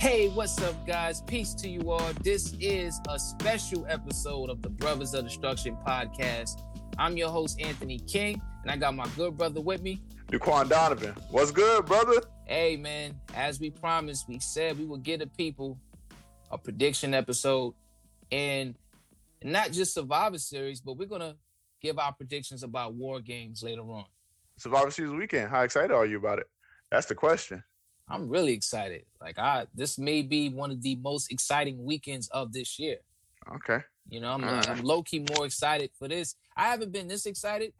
Hey, what's up, guys? Peace to you all. This is a special episode of the Brothers of Destruction podcast. I'm your host, Anthony King, and I got my good brother with me. Duquan Donovan. What's good, brother? Hey, man, as we promised, we said we would get the people a prediction episode and not just Survivor Series, but we're going to give our predictions about war games later on. Survivor Series weekend. How excited are you about it? That's the question. I'm really excited. Like I this may be one of the most exciting weekends of this year. Okay. You know, I'm, right. I'm low key more excited for this. I haven't been this excited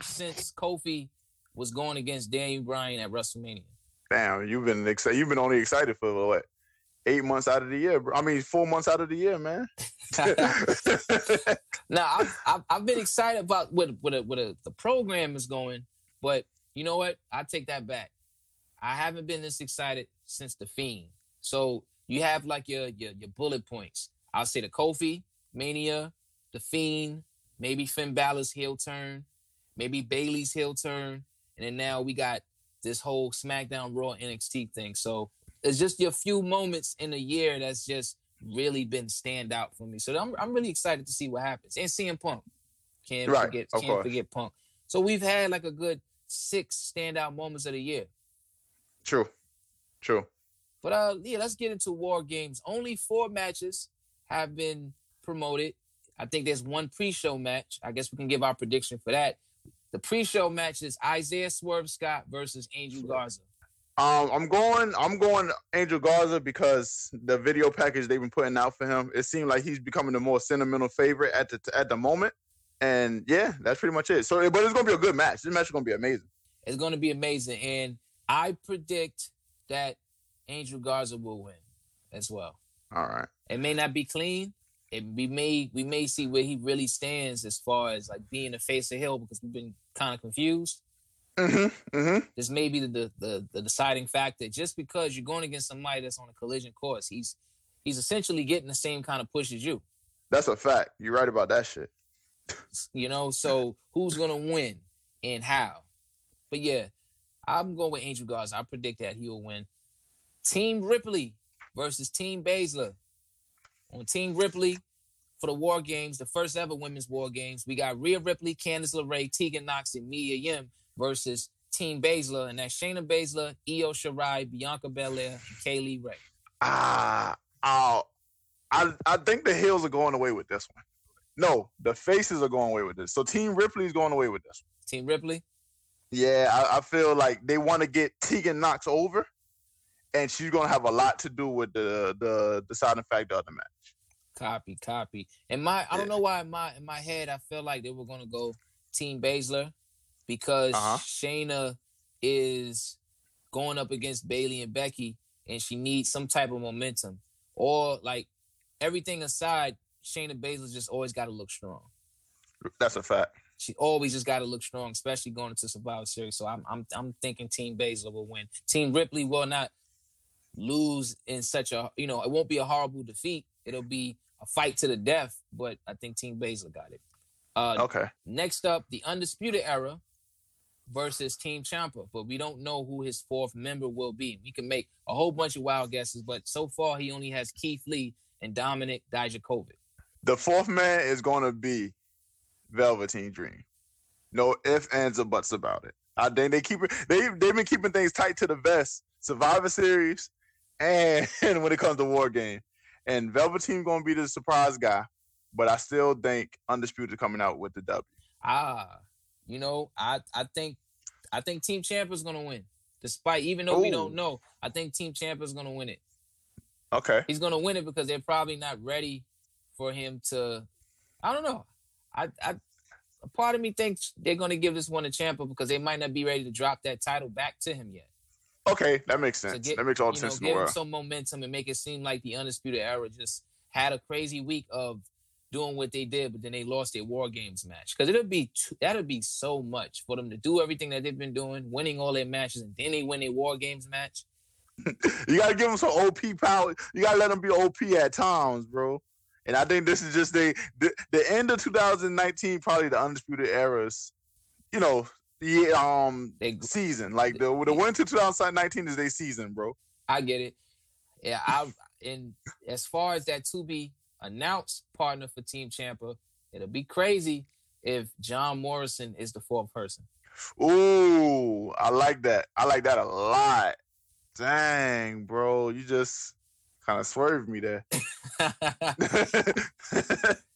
since Kofi was going against Daniel Bryan at WrestleMania. Damn, you've been excited. You've been only excited for what? Eight months out of the year. Bro. I mean, four months out of the year, man. now I've, I've I've been excited about what what a, what a, the program is going, but you know what? I take that back. I haven't been this excited since the Fiend. So you have like your your, your bullet points. I'll say the Kofi Mania, the Fiend, maybe Finn Balor's heel turn, maybe Bayley's heel turn, and then now we got this whole SmackDown Raw NXT thing. So it's just your few moments in a year that's just really been stand out for me. So I'm I'm really excited to see what happens. And CM Punk. Can't Right, forget can't course. forget Punk. So we've had like a good six standout moments of the year. True. True. But uh yeah, let's get into war games. Only four matches have been promoted. I think there's one pre-show match. I guess we can give our prediction for that. The pre-show match is Isaiah Swerve Scott versus Angel Garza. Um, I'm going. I'm going Angel Garza because the video package they've been putting out for him. It seemed like he's becoming the more sentimental favorite at the at the moment. And yeah, that's pretty much it. So, but it's gonna be a good match. This match is gonna be amazing. It's going to be amazing. And I predict that Angel Garza will win as well. All right. It may not be clean. It, we may we may see where he really stands as far as like being the face of Hill because we've been kind of confused. Mm-hmm. Mm-hmm. This may be the, the the deciding factor. Just because you're going against somebody that's on a collision course, he's he's essentially getting the same kind of push as you. That's a fact. You're right about that shit. You know, so who's gonna win and how? But yeah, I'm going with Angel Garza. I predict that he will win. Team Ripley versus Team Baszler. On Team Ripley for the War Games, the first ever women's War Games, we got Rhea Ripley, Candice LeRae, Tegan Nox, and Mia Yim versus Team Baszler, and that's Shayna Baszler, Io Shirai, Bianca Belair, and Kay Lee Ray. Ah, oh, I I think the heels are going away with this one. No, the faces are going away with this. So Team Ripley is going away with this. Team Ripley, Yeah, I, I feel like they want to get Tegan Nox over, and she's going to have a lot to do with the the deciding factor of the match. Copy, copy. And my I don't know why in my in my head I feel like they were gonna go Team Baszler because Uh-huh. Shayna is going up against Bayley and Becky and she needs some type of momentum. Or like everything aside, Shayna Baszler just always gotta look strong. That's a fact. She always just gotta look strong, especially going into Survivor Series. So I'm I'm I'm thinking Team Baszler will win. Team Ripley will not lose in such a you know, it won't be a horrible defeat. It'll be a fight to the death, but I think Team Baszler got it. Uh Okay. next up, the Undisputed Era versus Team Ciampa, but we don't know who his fourth member will be. We can make a whole bunch of wild guesses, but so far he only has Keith Lee and Dominic Dijakovic. The fourth man is going to be Velveteen Dream. No ifs, ands, or buts about it. I think they keep it. They they've been keeping things tight to the vest. Survivor Series, and when it comes to War Game, and Velveteen going to be the surprise guy. But I still think Undisputed coming out with the W. Ah, you know, I I think I think Team Ciampa is gonna win. Despite even though we don't know, I think Team Ciampa is gonna win it. Okay. He's gonna win it because they're probably not ready for him to. I don't know. I I a part of me thinks they're gonna give this one to Ciampa because they might not be ready to drop that title back to him yet. Okay, that makes So sense. get- that makes all the you know, sense in the give him world. some momentum and make it seem like the undisputed era just had a crazy week of doing what they did, but then they lost their war games match. Because it'll be too, that'll be so much for them to do everything that they've been doing, winning all their matches, and then they win their war games match. You gotta give them some OP power. You gotta let them be OP at times, bro. And I think this is just the the, the end of 2019, probably the undisputed eras. You know, the um They season like the the winter 2019 is their season, bro. I get it. Yeah, I and as far as that to be announced partner for Team Ciampa, it'll be crazy if John Morrison is the fourth person. Ooh, I like that. I like that a lot. Dang, bro, you just kind of swerved me there.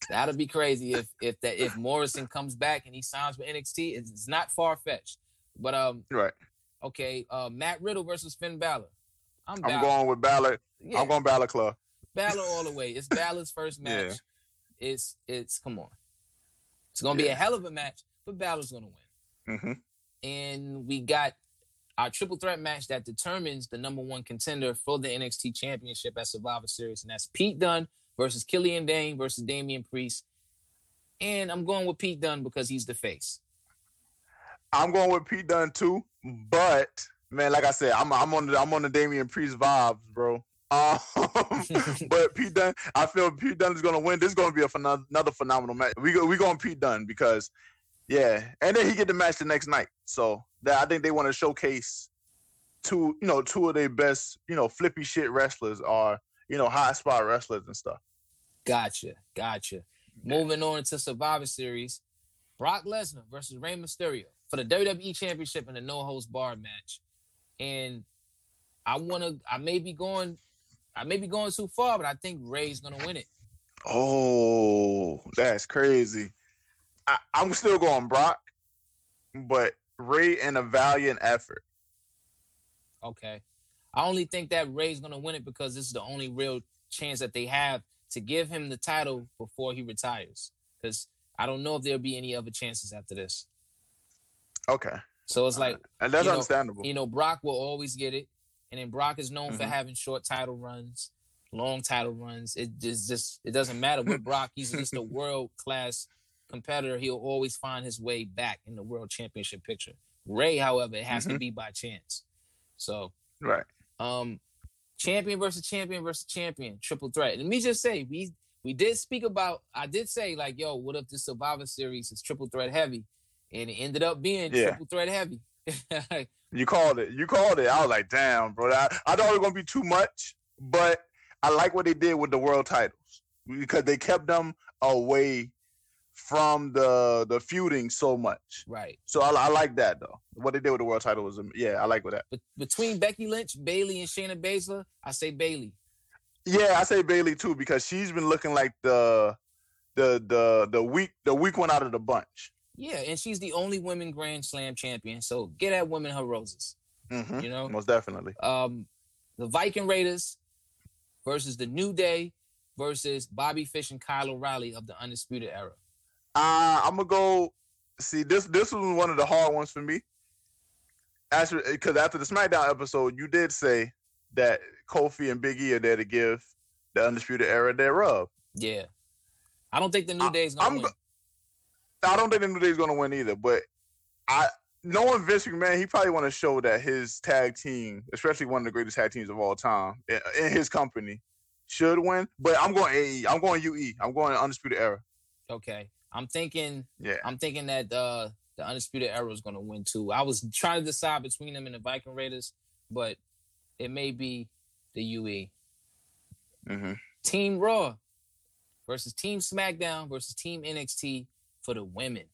That'll be crazy if if that if Morrison comes back and he signs with NXT. It's, it's not far fetched, but um, right. Okay, uh, Matt Riddle versus Finn Balor. I'm, I'm going with Balor. Yeah. I'm going Balor Club. Balor all the way. It's Balor's first match. Yeah. It's it's come on. It's gonna be a hell of a match, but Balor's gonna win. Mm-hmm. And we got our triple threat match that determines the number one contender for the NXT Championship at Survivor Series, and that's Pete Dunne versus Killian Dain versus Damian Priest. And I'm going with Pete Dunne because he's the face. I'm going with Pete Dunne too, but man, like I said, I'm I'm on the I'm on the Damian Priest vibes, bro. Um, but Pete Dunne, I feel Pete Dunne is gonna win. This is gonna be a phen- another phenomenal match. We go we going Pete Dunne because yeah, and then he get the match the next night. So that I think they want to showcase two, you know, two of their best, you know, flippy shit wrestlers are, you know, high spot wrestlers and stuff. Gotcha, gotcha. Moving on to Survivor Series, Brock Lesnar versus Rey Mysterio for the WWE Championship in a no holds bar match, and I want to. I may be going. I may be going too far, but I think Rey's gonna win it. Oh, that's crazy. I, I'm still going Brock, but Rey in a valiant effort. Okay. I only think that Rey's gonna win it because this is the only real chance that they have to give him the title before he retires. Because I don't know if there'll be any other chances after this. Okay. So it's like, and that's you know, understandable. You know, Brock will always get it, and then Brock is known mm-hmm. for having short title runs, long title runs. It just, just it doesn't matter with Brock. He's just a world class competitor, he'll always find his way back in the world championship picture. Rey, however, it has mm-hmm. to be by chance. So right. Um champion versus champion versus champion, triple threat. Let me just say, we we did speak about I did say, like, yo, what if the Survivor series is triple threat heavy? And it ended up being yeah. triple threat heavy. you called it. You called it. I was like, damn, bro. I, I thought it was gonna be too much, but I like what they did with the world titles because they kept them away from the the feuding so much. Right. So I, I like that though. What they did with the world title was yeah, I like with that. But between Becky Lynch, Bayley, and Shayna Baszler, I say Bayley. Yeah, I say Bayley too because she's been looking like the the the the weak the weak one out of the bunch. Yeah, and she's the only women Grand Slam champion. So get at women her roses. Mm-hmm. You know, most definitely. Um, the Viking Raiders versus the New Day versus Bobby Fish and Kyle O'Reilly of the Undisputed Era. Uh, I'm gonna go. See this. This was one of the hard ones for me. Actually, because after the SmackDown episode, you did say that Kofi and Big E are there to give the Undisputed Era their rub. Yeah, I don't think the New Day is gonna I'm, win. I don't think the New Day is gonna win either. But I, knowing Vince McMahon, he probably want to show that his tag team, especially one of the greatest tag teams of all time in, in his company, should win. But I'm going AE. I'm going UE. I'm going Undisputed Era. Okay. I'm thinking. Yeah. I'm thinking that uh, the Undisputed Era is going to win too. I was trying to decide between them and the Viking Raiders, but it may be the UE. Mm-hmm. Team Raw versus Team SmackDown versus Team NXT for the women.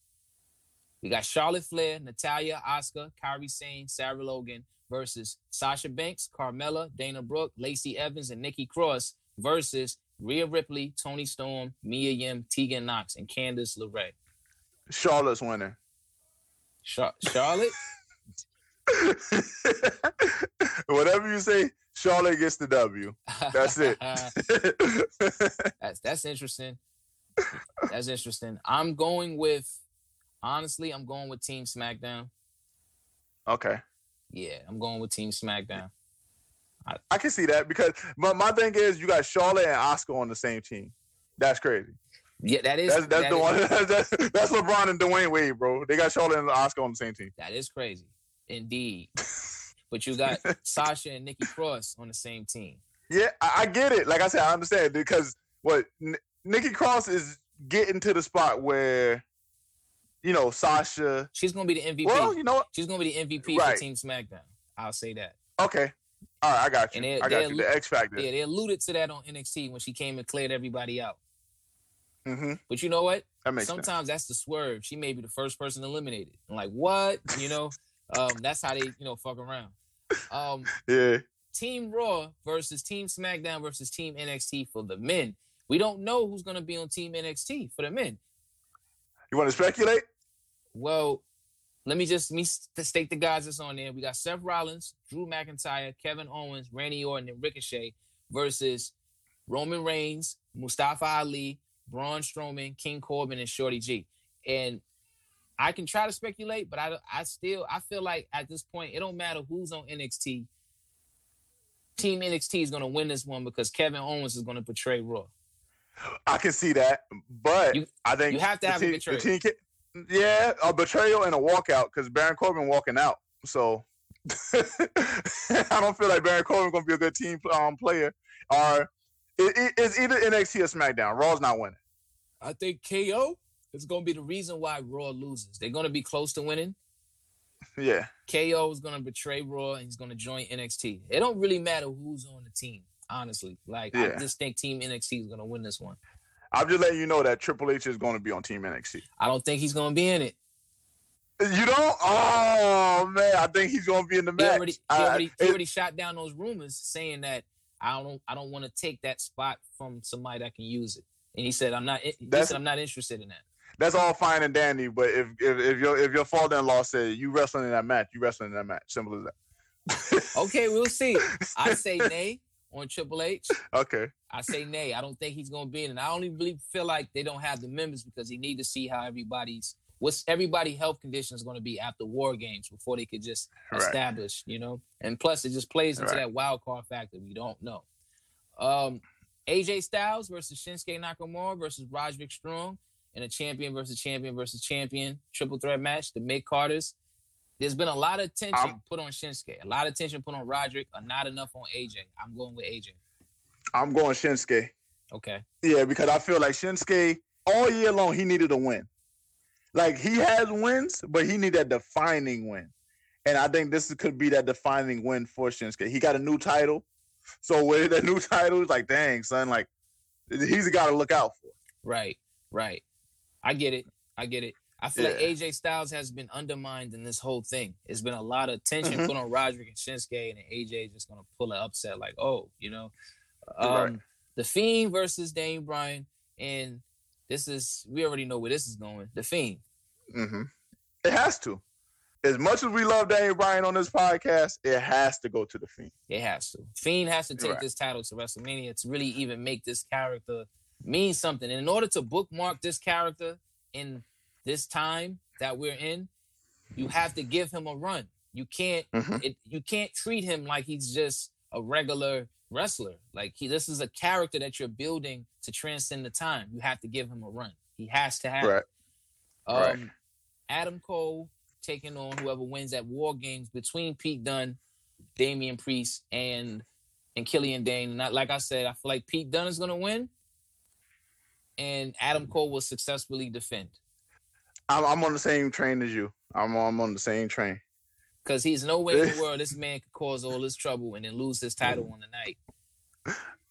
We got Charlotte Flair, Natalya, Asuka, Kairi Sane, Sarah Logan versus Sasha Banks, Carmella, Dana Brooke, Lacey Evans, and Nikki Cross versus Rhea Ripley, Toni Storm, Mia Yim, Tegan Nox, and Candice LeRae. Charlotte's winning. Char- Charlotte? Whatever you say, Charlotte gets the W. That's it. that's that's interesting. That's interesting. I'm going with honestly, I'm going with Team SmackDown. Okay. Yeah, I'm going with Team SmackDown. I, I can see that because my, my thing is you got Charlotte and Asuka on the same team. That's crazy. Yeah, that is. That's, that's that the is, one. That's, that's LeBron and Dwyane Wade, bro. They got Charlotte and Asuka on the same team. That is crazy, indeed. but you got Sasha and Nikki Cross on the same team. Yeah, I, I get it. Like I said, I understand because what N- Nikki Cross is getting to the spot where, you know, Sasha. She's gonna be the MVP. Well, you know what? She's gonna be the MVP right. for Team SmackDown. I'll say that. Okay, All right, I got you. And they- I got you. The X Factor. Yeah, they alluded to that on NXT when she came and cleared everybody out. Mm-hmm. But you know what? That makes sense. Sometimes that's the swerve. She may be the first person eliminated. I'm like, what? You know, um, that's how they, you know, fuck around. Um, Yeah. Team Raw versus Team SmackDown versus Team NXT for the men. We don't know who's going to be on Team NXT for the men. You want to speculate? Well, let me just me st- state the guys that's on there. We got Seth Rollins, Drew McIntyre, Kevin Owens, Randy Orton, and Ricochet versus Roman Reigns, Mustafa Ali, Braun Strowman, King Corbin, and Shorty G. And I can try to speculate, but I I still I feel like at this point it don't matter who's on NXT. Team NXT is going to win this one because Kevin Owens is going to portray Raw. I can see that, but You- I think you have to have a betrayal. The team yeah, a betrayal and a walkout because Baron Corbin walking out. So I don't feel like Baron Corbin going to be a good team um, player. Or it, it- it's either NXT or SmackDown. Raw's not winning. I think KO is going to be the reason why Raw loses. They're going to be close to winning. Yeah, KO is going to betray Raw and he's going to join NXT. It don't really matter who's on the team, honestly. Like I Yeah. just think Team NXT is going to win this one. I'm just letting you know that Triple H is going to be on Team NXT. I don't think he's going to be in it. You don't? Oh man, I think he's going to be in the He match. already, he I- already, he it- shot down those rumors saying that I don't, I don't want to take that spot from somebody that can use it. And he said, I'm not. He said, I'm not interested in that. that's all fine and dandy. But if if, if your if your father-in-law said you wrestling in that match, you wrestling in that match. Simple as that. Okay, we'll see. I say nay on Triple H. Okay. I say nay. I don't think he's going to be in. it. I don't even really feel like they don't have the members because he need to see how everybody's what's everybody health condition is going to be after war games before they could just Right. establish, you know. And plus, it just plays into Right. that wild card factor. We don't know. Um, AJ Styles versus Shinsuke Nakamura versus Roderick Strong in a champion versus champion versus champion triple threat match. The mid carders. There's been a lot of tension I'm- put on Shinsuke, a lot of tension put on Roderick, or not enough on AJ. I'm going with AJ. I'm going Shinsuke. Okay. Yeah, because I feel like Shinsuke all year long he needed a win. Like he has wins, but he need that defining win. And I think this could be that defining win for Shinsuke. He got a new title. So with that new title, it's like, dang, son, like he's a guy to look out for. Right, right. I get it. I get it. I feel like AJ Styles has been undermined in this whole thing. It's been a lot of tension Mhm. put on Roderick and Shinsuke, and AJ just gonna pull an upset, like, oh, you know. Um, Right. The Fiend versus Dane Bryan, and this is we already know where this is going. The Fiend. hmm It has to. As much as we love Daniel Bryan on this podcast, it has to go to the Fiend. It has to. Fiend has to take Right. this title to WrestleMania to really even make this character mean something. And in order to bookmark this character in this time that we're in, you have to give him a run. You can't Mhm. it, you can't treat him like he's just a regular wrestler. Like he this is a character that you're building to transcend the time. You have to give him a run. He has to have it. Right. Um, Right. Adam Cole taking on whoever wins at War Games between Pete Dunne, Damian Priest, and and Killian Dain. And I, like I said, I feel like Pete Dunne is going to win, and Adam Cole will successfully defend I'm, I'm on the same train as you. I'm, I'm on the same train. because he's no way in the world this man could cause all this trouble and then lose his title on the night.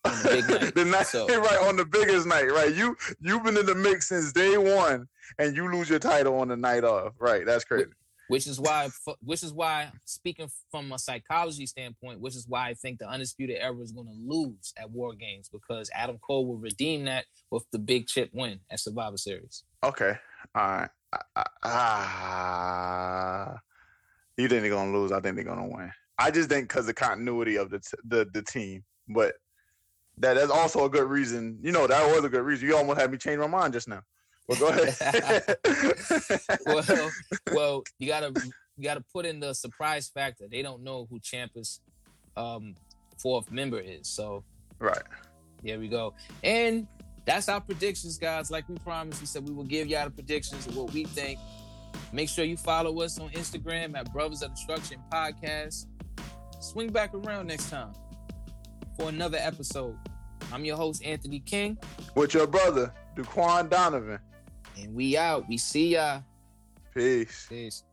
On the big night. the night, So- right on the biggest night, right? You you've been in the mix since day one, and you lose your title on the night of, right? That's crazy. which is why which is why speaking from a psychology standpoint which is why i think the undisputed era is going to lose at war games because adam cole will redeem that with the big chip win at survivor series Okay, all right. Ah, ah, you think they're gonna lose? I think they're gonna win. I just think because the continuity of the t- the the team, but that that's also a good reason. You know, that was a good reason. You almost had me change my mind just now. But go ahead. well well you gotta you gotta put in the surprise factor they don't know who Ciampa's um fourth member is so right. There we go. And that's our predictions, guys. Like we promised, we said we will give y'all the predictions of what we think. Make sure you follow us on Instagram at Brothers of Destruction Podcast. Swing back around next time for another episode. I'm your host, Anthony King, With your brother, Duquan Donovan. and we out. We see y'all. Peace. Peace.